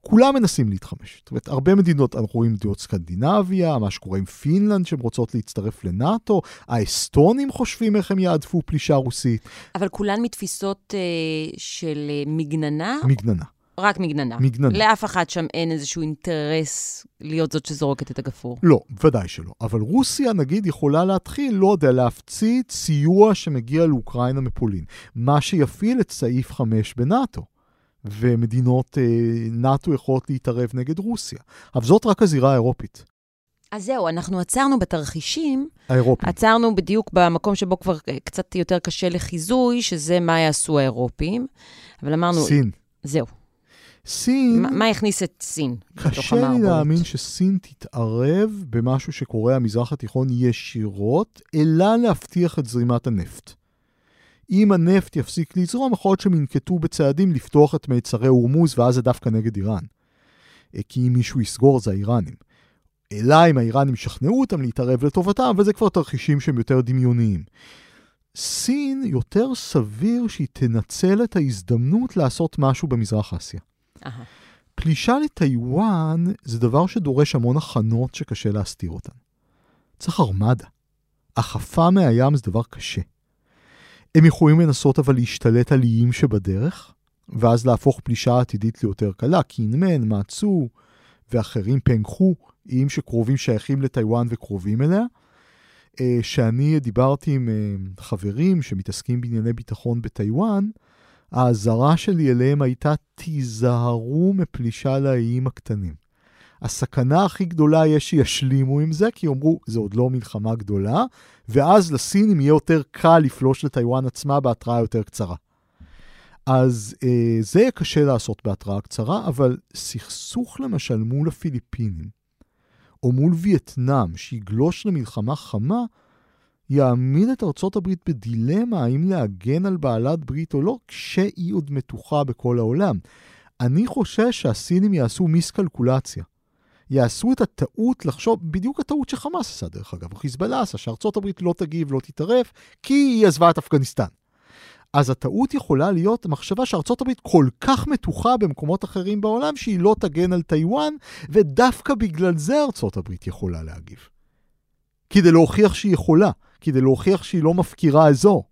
כולם מנסים להתחמש. זאת אומרת, הרבה מדינות, אנחנו רואים מדינות סקנדינביה, מה שקורה עם פינלנד שהן רוצות להצטרף לנאטו, האסטונים חושבים איך הם יעדפו פלישה רוסית. אבל כולן מתפיסות אה, של אה, מגננה? מגננה. רק מגננה. מגננה. לאף אחד שם אין איזשהו אינטרס להיות זאת שזורקת את הגפרור. לא, ודאי שלא. אבל רוסיה, נגיד, יכולה להתחיל, לא יודע, להפציץ סיוע שמגיע לאוקראינה מפולין. מה שיפעיל את סעיף 5 בנאטו. ומדינות אה, נאט"ו יכולות להתערב נגד רוסיה. אבל זאת רק הזירה האירופית. אז זהו, אנחנו עצרנו בתרחישים. האירופים. עצרנו בדיוק במקום שבו כבר אה, קצת יותר קשה לחיזוי, שזה מה יעשו האירופים. אבל אמרנו... סין. זהו. סין... מה הכניס את סין קשה לי להאמין שסין תתערב במשהו שקורה המזרח התיכון ישירות, אלא להבטיח את זרימת הנפט. אם הנפט יפסיק לזרום, יכול להיות שהם ינקטו בצעדים לפתוח את מיצרי הורמוז, ואז זה דווקא נגד איראן. אה, כי אם מישהו יסגור זה האיראנים. אלא אם האיראנים ישכנעו אותם להתערב לטובתם, אבל זה כבר תרחישים שהם יותר דמיוניים. סין יותר סביר שהיא תנצל את ההזדמנות לעשות משהו במזרח אסיה. Aha. פלישה לטיוואן זה דבר שדורש המון הכנות שקשה להסתיר אותן. צריך ארמדה. החפה מהים זה דבר קשה. הם יכולים לנסות אבל להשתלט על איים שבדרך, ואז להפוך פלישה עתידית ליותר קלה. קינמן, מעצו ואחרים פנגחו, איים שקרובים שייכים לטיוואן וקרובים אליה. אה, שאני דיברתי עם אה, חברים שמתעסקים בענייני ביטחון בטיוואן, האזהרה שלי אליהם הייתה, תיזהרו מפלישה לאיים הקטנים. הסכנה הכי גדולה יש שישלימו עם זה, כי יאמרו, זה עוד לא מלחמה גדולה, ואז לסינים יהיה יותר קל לפלוש לטיוואן עצמה בהתראה יותר קצרה. אז אה, זה יהיה קשה לעשות בהתראה קצרה, אבל סכסוך למשל מול הפיליפינים, או מול וייטנאם, שיגלוש למלחמה חמה, יעמיד את ארצות הברית בדילמה האם להגן על בעלת ברית או לא, כשהיא עוד מתוחה בכל העולם. אני חושש שהסינים יעשו מיסקלקולציה. יעשו את הטעות לחשוב, בדיוק הטעות שחמאס עשה דרך אגב, או חיזבאללה עשה, שארצות הברית לא תגיב, לא תתערב, כי היא עזבה את אפגניסטן. אז הטעות יכולה להיות המחשבה שארצות הברית כל כך מתוחה במקומות אחרים בעולם שהיא לא תגן על טיוואן, ודווקא בגלל זה ארצות הברית יכולה להגיב. כדי להוכיח שהיא יכולה, כדי להוכיח שהיא לא מפקירה אזור.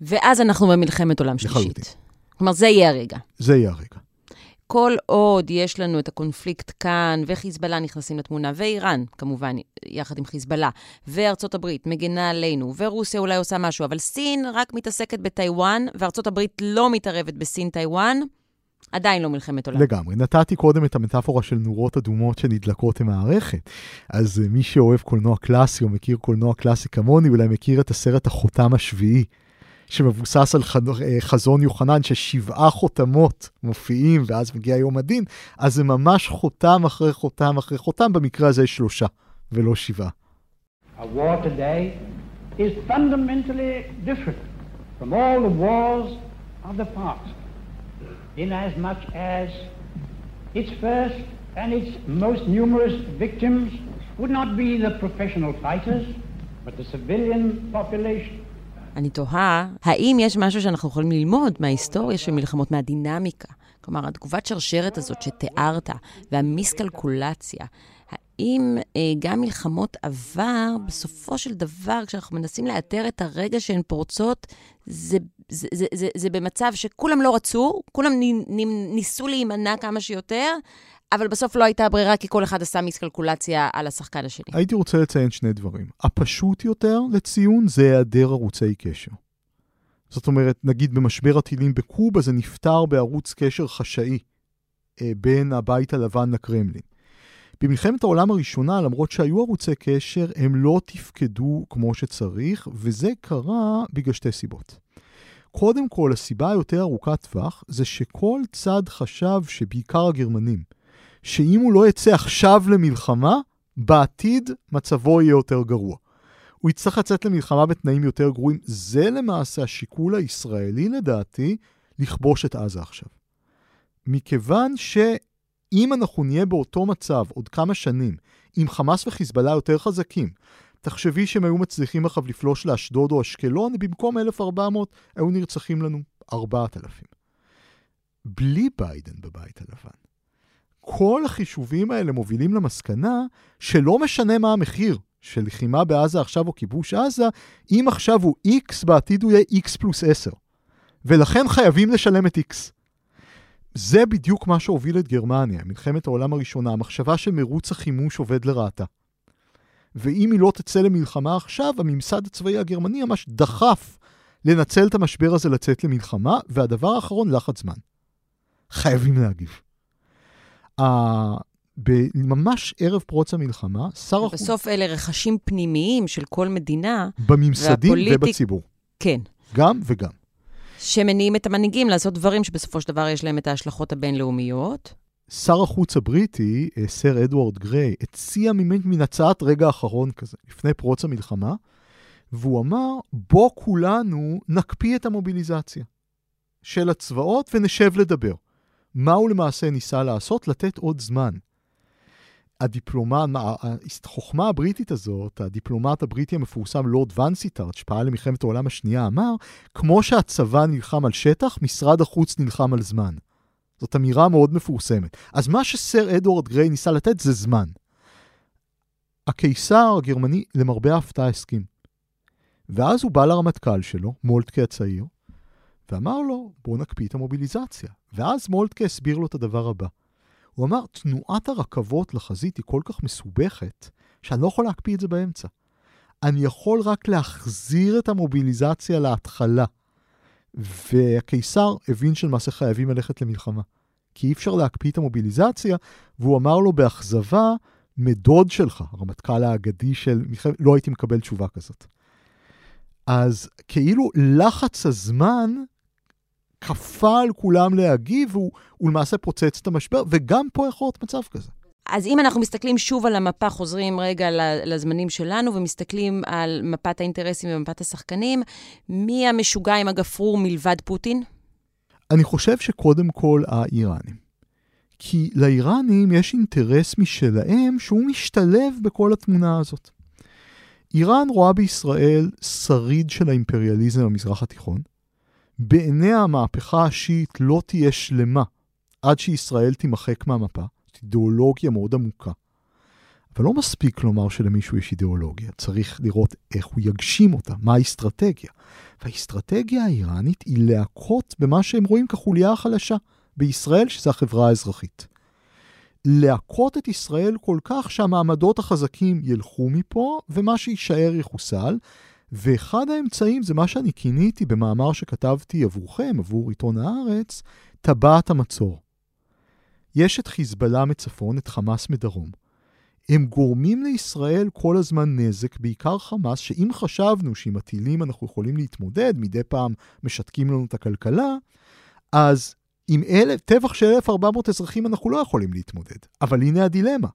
ואז אנחנו במלחמת עולם לחלוטין. שלישית. כלומר, זה יהיה הרגע. זה יהיה הרגע. כל עוד יש לנו את הקונפליקט כאן, וחיזבאללה נכנסים לתמונה, ואיראן, כמובן, יחד עם חיזבאללה, וארצות הברית מגנה עלינו, ורוסיה אולי עושה משהו, אבל סין רק מתעסקת בטיוואן, וארצות הברית לא מתערבת בסין-טיוואן, עדיין לא מלחמת עולם. לגמרי. נתתי קודם את המטאפורה של נורות אדומות שנדלקות במערכת. אז uh, מי שאוהב קולנוע קלאסי או מכיר קולנוע קלאסי כמוני, אולי מכיר את הסרט החותם השביעי, שמבוסס על. אה, חזון יוחנן, ששבעה חותמות מופיעים, ואז מגיע יום הדין, אז זה ממש חותם אחרי חותם אחרי חותם, במקרה הזה שלושה, ולא שבעה. And its most numerous victims would not be the professional fighters, but the civilian population. אני תוהה, האם יש משהו שאנחנו יכולים ללמוד מההיסטוריה של מלחמות, מהדינמיקה? כלומר, התגובת שרשרת הזאת שתיארת, והמיסקלקולציה, האם אה, גם מלחמות עבר, בסופו של דבר, כשאנחנו מנסים לאתר את הרגע שהן פורצות, זה, זה, זה, זה, זה במצב שכולם לא רצו, כולם נ, נ, ניסו להימנע כמה שיותר, אבל בסוף לא הייתה ברירה, כי כל אחד עשה מיסקלקולציה על השחקן השני. הייתי רוצה לציין שני דברים. הפשוט יותר לציון זה היעדר ערוצי קשר. זאת אומרת, נגיד במשבר הטילים בקובה זה נפתר בערוץ קשר חשאי אה, בין הבית הלבן לקרמלין. במלחמת העולם הראשונה, למרות שהיו ערוצי קשר, הם לא תפקדו כמו שצריך, וזה קרה בגלל שתי סיבות. קודם כל, הסיבה היותר ארוכת טווח זה שכל צד חשב, שבעיקר הגרמנים, שאם הוא לא יצא עכשיו למלחמה, בעתיד מצבו יהיה יותר גרוע. הוא יצטרך לצאת למלחמה בתנאים יותר גרועים. זה למעשה השיקול הישראלי, לדעתי, לכבוש את עזה עכשיו. מכיוון שאם אנחנו נהיה באותו מצב עוד כמה שנים, עם חמאס וחיזבאללה יותר חזקים, תחשבי שהם היו מצליחים עכשיו לפלוש לאשדוד או אשקלון, במקום 1,400 היו נרצחים לנו 4,000. בלי ביידן בבית הלבן. כל החישובים האלה מובילים למסקנה שלא משנה מה המחיר של לחימה בעזה עכשיו או כיבוש עזה, אם עכשיו הוא X, בעתיד הוא יהיה X פלוס 10. ולכן חייבים לשלם את X. זה בדיוק מה שהוביל את גרמניה, מלחמת העולם הראשונה, המחשבה שמרוץ החימוש עובד לרעתה. ואם היא לא תצא למלחמה עכשיו, הממסד הצבאי הגרמני ממש דחף לנצל את המשבר הזה לצאת למלחמה, והדבר האחרון, לחץ זמן. חייבים להגיב. ממש ערב פרוץ המלחמה, שר החוץ... בסוף אלה רכשים פנימיים של כל מדינה. בממסדים והפוליטיק... ובציבור. כן. גם וגם. שמניעים את המנהיגים לעשות דברים שבסופו של דבר יש להם את ההשלכות הבינלאומיות. שר החוץ הבריטי, אה, סר אדוארד גריי, הציע מן הצעת רגע אחרון כזה, לפני פרוץ המלחמה, והוא אמר, בוא כולנו נקפיא את המוביליזציה של הצבאות ונשב לדבר. מה הוא למעשה ניסה לעשות? לתת עוד זמן. הדיפלומט, החוכמה הבריטית הזאת, הדיפלומט הבריטי המפורסם לורד ונסיטארט, שפעל למלחמת העולם השנייה, אמר, כמו שהצבא נלחם על שטח, משרד החוץ נלחם על זמן. זאת אמירה מאוד מפורסמת. אז מה שסר אדוארד גריי ניסה לתת זה זמן. הקיסר הגרמני, למרבה ההפתעה, הסכים. ואז הוא בא לרמטכ"ל שלו, מולטקה הצעיר, ואמר לו, בואו נקפיא את המוביליזציה. ואז מולטקה הסביר לו את הדבר הבא. הוא אמר, תנועת הרכבות לחזית היא כל כך מסובכת, שאני לא יכול להקפיא את זה באמצע. אני יכול רק להחזיר את המוביליזציה להתחלה. והקיסר הבין שלמעשה חייבים ללכת למלחמה. כי אי אפשר להקפיא את המוביליזציה, והוא אמר לו באכזבה, מדוד שלך, הרמטכ"ל האגדי של מלחמת, לא הייתי מקבל תשובה כזאת. אז כאילו לחץ הזמן כפה על כולם להגיב, והוא למעשה פוצץ את המשבר, וגם פה יכול להיות מצב כזה. אז אם אנחנו מסתכלים שוב על המפה, חוזרים רגע לזמנים שלנו ומסתכלים על מפת האינטרסים ומפת השחקנים, מי המשוגע עם הגפרור מלבד פוטין? אני חושב שקודם כל האיראנים. כי לאיראנים יש אינטרס משלהם שהוא משתלב בכל התמונה הזאת. איראן רואה בישראל שריד של האימפריאליזם במזרח התיכון. בעיניה המהפכה השיעית לא תהיה שלמה עד שישראל תימחק מהמפה. אידיאולוגיה מאוד עמוקה. אבל לא מספיק לומר שלמישהו יש אידיאולוגיה, צריך לראות איך הוא יגשים אותה, מה האסטרטגיה. והאסטרטגיה האיראנית היא להכות במה שהם רואים כחוליה החלשה בישראל, שזה החברה האזרחית. להכות את ישראל כל כך שהמעמדות החזקים ילכו מפה, ומה שיישאר יחוסל. ואחד האמצעים זה מה שאני כיניתי במאמר שכתבתי עבורכם, עבור עיתון הארץ, טבעת המצור. יש את חיזבאללה מצפון, את חמאס מדרום. הם גורמים לישראל כל הזמן נזק, בעיקר חמאס, שאם חשבנו שעם הטילים אנחנו יכולים להתמודד, מדי פעם משתקים לנו את הכלכלה, אז עם אלף, טבח של 1,400 אזרחים אנחנו לא יכולים להתמודד. אבל הנה הדילמה.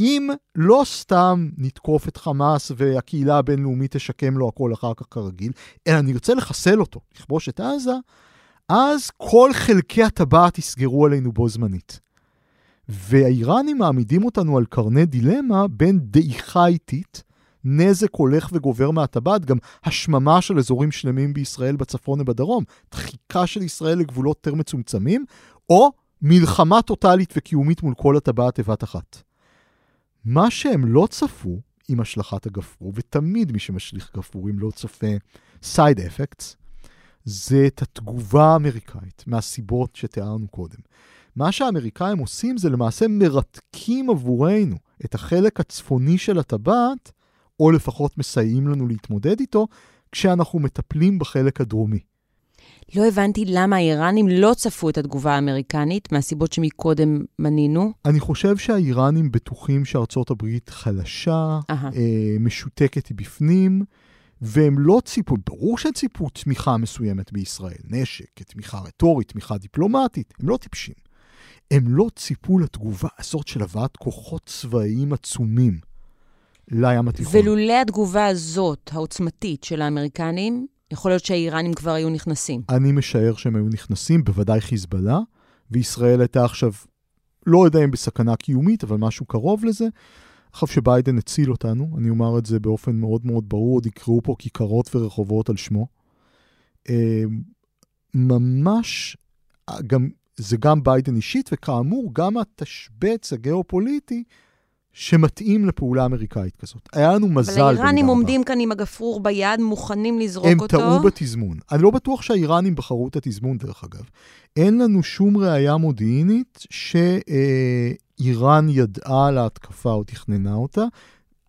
אם לא סתם נתקוף את חמאס והקהילה הבינלאומית תשקם לו הכל אחר כך כרגיל, אלא נרצה לחסל אותו, לכבוש את עזה, אז כל חלקי הטבעת יסגרו עלינו בו זמנית. והאיראנים מעמידים אותנו על קרני דילמה בין דעיכה איטית, נזק הולך וגובר מהטבעת, גם השממה של אזורים שלמים בישראל בצפון ובדרום, דחיקה של ישראל לגבולות יותר מצומצמים, או מלחמה טוטאלית וקיומית מול כל הטבעת בבת אחת. מה שהם לא צפו עם השלכת הגפרור, ותמיד מי שמשליך גפרורים לא צופה סייד אפקטס, זה את התגובה האמריקאית, מהסיבות שתיארנו קודם. מה שהאמריקאים עושים זה למעשה מרתקים עבורנו את החלק הצפוני של הטבעת, או לפחות מסייעים לנו להתמודד איתו, כשאנחנו מטפלים בחלק הדרומי. לא הבנתי למה האיראנים לא צפו את התגובה האמריקנית, מהסיבות שמקודם מנינו. אני חושב שהאיראנים בטוחים שארצות הברית חלשה, אה, משותקת בפנים, והם לא ציפו, ברור שציפו תמיכה מסוימת בישראל, נשק, תמיכה רטורית, תמיכה דיפלומטית, הם לא טיפשים. הם לא ציפו לתגובה הזאת של הבאת כוחות צבאיים עצומים לים התיכון. ולולא התגובה הזאת, העוצמתית של האמריקנים, יכול להיות שהאיראנים כבר היו נכנסים. אני משער שהם היו נכנסים, בוודאי חיזבאללה, וישראל הייתה עכשיו, לא יודע אם בסכנה קיומית, אבל משהו קרוב לזה. עכשיו שביידן הציל אותנו, אני אומר את זה באופן מאוד מאוד ברור, עוד יקראו פה כיכרות ורחובות על שמו. אה, ממש, גם, זה גם ביידן אישית, וכאמור, גם התשבץ הגיאופוליטי שמתאים לפעולה אמריקאית כזאת. היה לנו מזל. אבל האיראנים עומדים כאן עם הגפרור ביד, מוכנים לזרוק הם אותו. הם טעו בתזמון. אני לא בטוח שהאיראנים בחרו את התזמון, דרך אגב. אין לנו שום ראייה מודיעינית שאיראן ידעה על ההתקפה או תכננה אותה.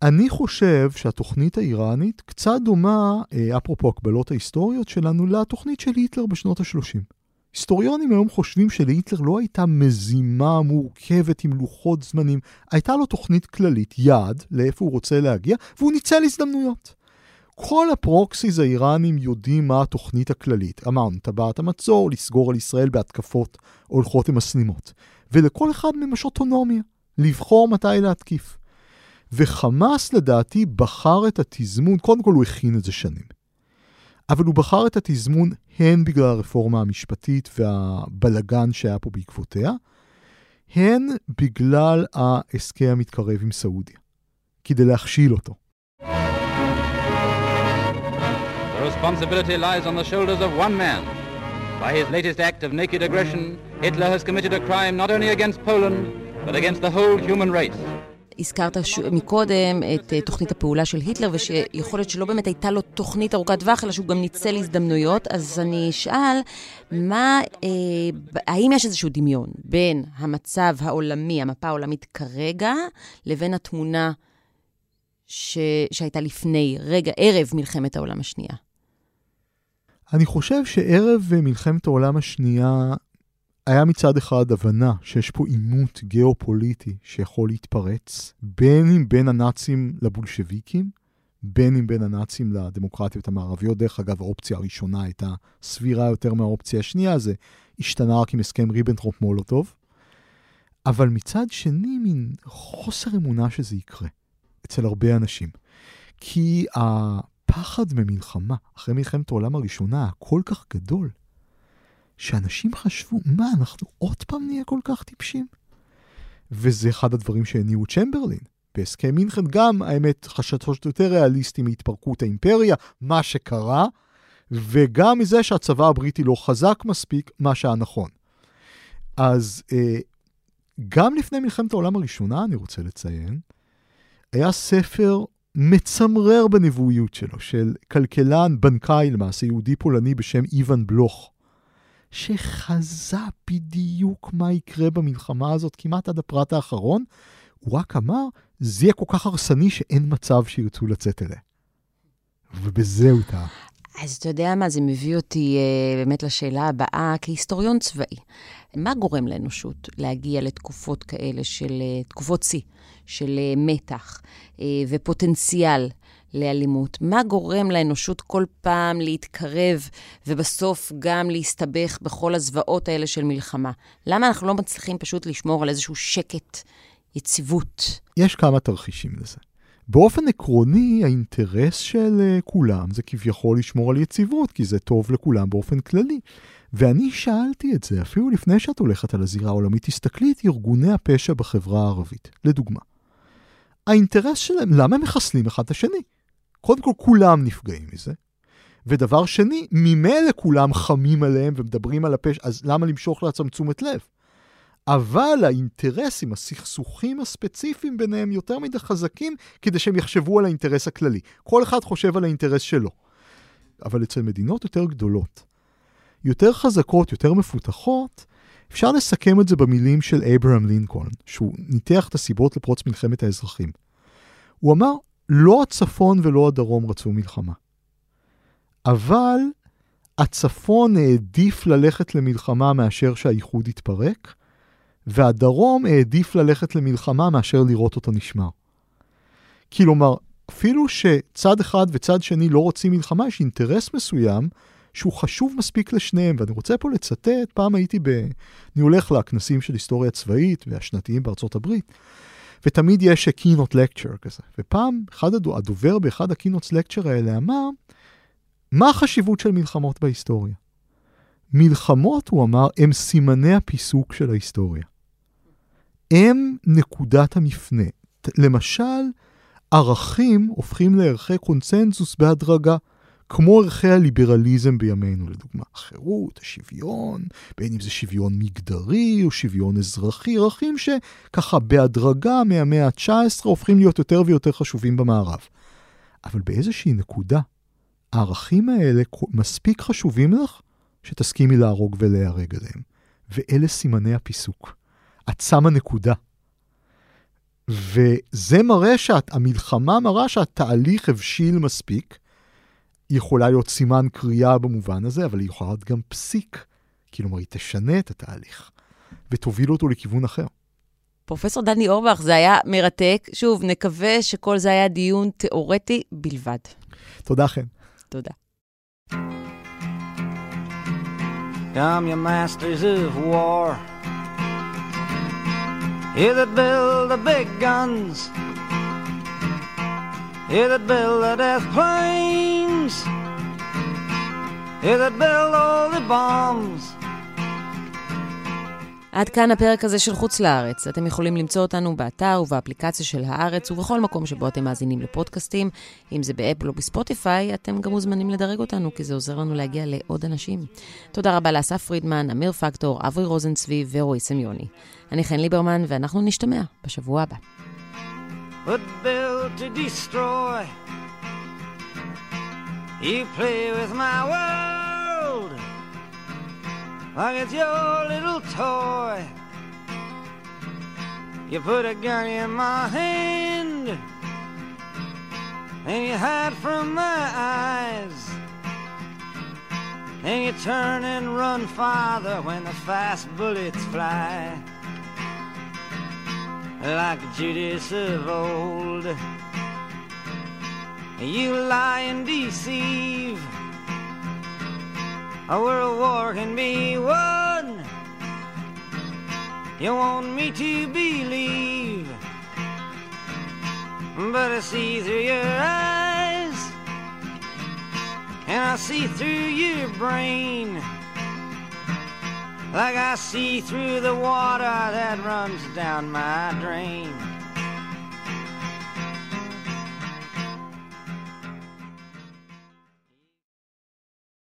אני חושב שהתוכנית האיראנית קצת דומה, אה, אפרופו הקבלות ההיסטוריות שלנו, לתוכנית של היטלר בשנות ה-30. היסטוריונים היום חושבים שלהיטלר לא הייתה מזימה מורכבת עם לוחות זמנים, הייתה לו תוכנית כללית, יעד, לאיפה הוא רוצה להגיע, והוא ניצל הזדמנויות. כל הפרוקסיס האיראנים יודעים מה התוכנית הכללית. אמרנו, טבעת המצור, לסגור על ישראל בהתקפות הולכות עם הסנימות. ולכל אחד מהם יש אוטונומיה, לבחור מתי להתקיף. וחמאס לדעתי בחר את התזמון, קודם כל הוא הכין את זה שנים. אבל הוא בחר את התזמון הן בגלל הרפורמה המשפטית והבלגן שהיה פה בעקבותיה, הן בגלל ההסכם המתקרב עם סעודיה, כדי להכשיל אותו. The responsibility lies on the shoulders of one man. By his latest act of naked aggression, Hitler has committed a crime not only against Poland, but against the whole human race. הזכרת ש... מקודם את uh, תוכנית הפעולה של היטלר, ושיכול להיות שלא באמת הייתה לו תוכנית ארוכת טווח, אלא שהוא גם ניצל הזדמנויות. אז אני אשאל, מה, אה, האם יש איזשהו דמיון בין המצב העולמי, המפה העולמית כרגע, לבין התמונה ש... שהייתה לפני, רגע, ערב מלחמת העולם השנייה? אני חושב שערב מלחמת העולם השנייה היה מצד אחד הבנה שיש פה עימות גיאופוליטי שיכול להתפרץ, בין אם בין הנאצים לבולשביקים, בין אם בין הנאצים לדמוקרטיות המערביות. דרך אגב, האופציה הראשונה הייתה סבירה יותר מהאופציה השנייה, זה השתנה רק עם הסכם ריבנטרופ-מולוטוב. אבל מצד שני, מין חוסר אמונה שזה יקרה אצל הרבה אנשים. כי הפחד ממלחמה, אחרי מלחמת העולם הראשונה, הכל כך גדול, שאנשים חשבו, מה, אנחנו עוד פעם נהיה כל כך טיפשים? וזה אחד הדברים שהניעו צ'מברלין. בהסכם מינכן גם, האמת, חששות יותר ריאליסטיים מהתפרקות האימפריה, מה שקרה, וגם מזה שהצבא הבריטי לא חזק מספיק, מה שהיה נכון. אז אה, גם לפני מלחמת העולם הראשונה, אני רוצה לציין, היה ספר מצמרר בנבואיות שלו, של כלכלן בנקאי למעשה, יהודי פולני בשם איוון בלוך. שחזה בדיוק מה יקרה במלחמה הזאת כמעט עד הפרט האחרון, הוא רק אמר, זה יהיה כל כך הרסני שאין מצב שירצו לצאת אליה. ובזה הוא טעה. אז אתה יודע מה, זה מביא אותי אה, באמת לשאלה הבאה, כהיסטוריון צבאי. מה גורם לאנושות להגיע לתקופות כאלה של, אה, תקופות שיא, של אה, מתח אה, ופוטנציאל לאלימות? מה גורם לאנושות כל פעם להתקרב ובסוף גם להסתבך בכל הזוועות האלה של מלחמה? למה אנחנו לא מצליחים פשוט לשמור על איזשהו שקט, יציבות? יש כמה תרחישים לזה. באופן עקרוני, האינטרס של כולם זה כביכול לשמור על יציבות, כי זה טוב לכולם באופן כללי. ואני שאלתי את זה, אפילו לפני שאת הולכת על הזירה העולמית, תסתכלי את ארגוני הפשע בחברה הערבית, לדוגמה. האינטרס שלהם, למה הם מחסלים אחד את השני? קודם כל, כולם נפגעים מזה. ודבר שני, ממילא כולם חמים עליהם ומדברים על הפשע, אז למה למשוך לעצמם תשומת לב? אבל האינטרסים, הסכסוכים הספציפיים ביניהם יותר מדי חזקים כדי שהם יחשבו על האינטרס הכללי. כל אחד חושב על האינטרס שלו. אבל אצל מדינות יותר גדולות, יותר חזקות, יותר מפותחות, אפשר לסכם את זה במילים של אברהם לינקולן, שהוא ניתח את הסיבות לפרוץ מלחמת האזרחים. הוא אמר, לא הצפון ולא הדרום רצו מלחמה. אבל הצפון העדיף ללכת למלחמה מאשר שהאיחוד יתפרק, והדרום העדיף ללכת למלחמה מאשר לראות אותו נשמר. כלומר, אפילו שצד אחד וצד שני לא רוצים מלחמה, יש אינטרס מסוים שהוא חשוב מספיק לשניהם. ואני רוצה פה לצטט, פעם הייתי ב... אני הולך לכנסים של היסטוריה צבאית והשנתיים בארצות הברית, ותמיד יש קינות לקצ'ר כזה. ופעם אחד הדובר באחד הקינות לקצ'ר האלה אמר, מה החשיבות של מלחמות בהיסטוריה? מלחמות, הוא אמר, הם סימני הפיסוק של ההיסטוריה. הם נקודת המפנה. למשל, ערכים הופכים לערכי קונצנזוס בהדרגה. כמו ערכי הליברליזם בימינו, לדוגמה, החירות, השוויון, בין אם זה שוויון מגדרי או שוויון אזרחי, ערכים שככה בהדרגה מהמאה ה-19 הופכים להיות יותר ויותר חשובים במערב. אבל באיזושהי נקודה, הערכים האלה מספיק חשובים לך שתסכימי להרוג ולהיהרג עליהם. ואלה סימני הפיסוק. את שמה נקודה. וזה מראה שהמלחמה מראה שהתהליך הבשיל מספיק, היא יכולה להיות סימן קריאה במובן הזה, אבל היא יכולה להיות גם פסיק. כלומר, היא תשנה את התהליך ותוביל אותו לכיוון אחר. פרופסור דני אורבך, זה היה מרתק. שוב, נקווה שכל זה היה דיון תיאורטי בלבד. תודה, חן. תודה. Come, you masters of war. You that build the big guns. You that build the death planes. You that build all the bombs. עד כאן הפרק הזה של חוץ לארץ. אתם יכולים למצוא אותנו באתר ובאפליקציה של הארץ ובכל מקום שבו אתם מאזינים לפודקאסטים. אם זה באפל או בספוטיפיי, אתם גם מוזמנים לדרג אותנו, כי זה עוזר לנו להגיע לעוד אנשים. תודה רבה לאסף פרידמן, אמיר פקטור, אברי רוזנצבי ורועי סמיוני. אני חן ליברמן, ואנחנו נשתמע בשבוע הבא. But built to destroy. You play with my world like it's your little toy. You put a gun in my hand and you hide from my eyes. And you turn and run farther when the fast bullets fly like Judas of old. You lie and deceive. A world war can be won. You want me to believe, but I see through your eyes, and I see through your brain like I see through the water that runs down my drain.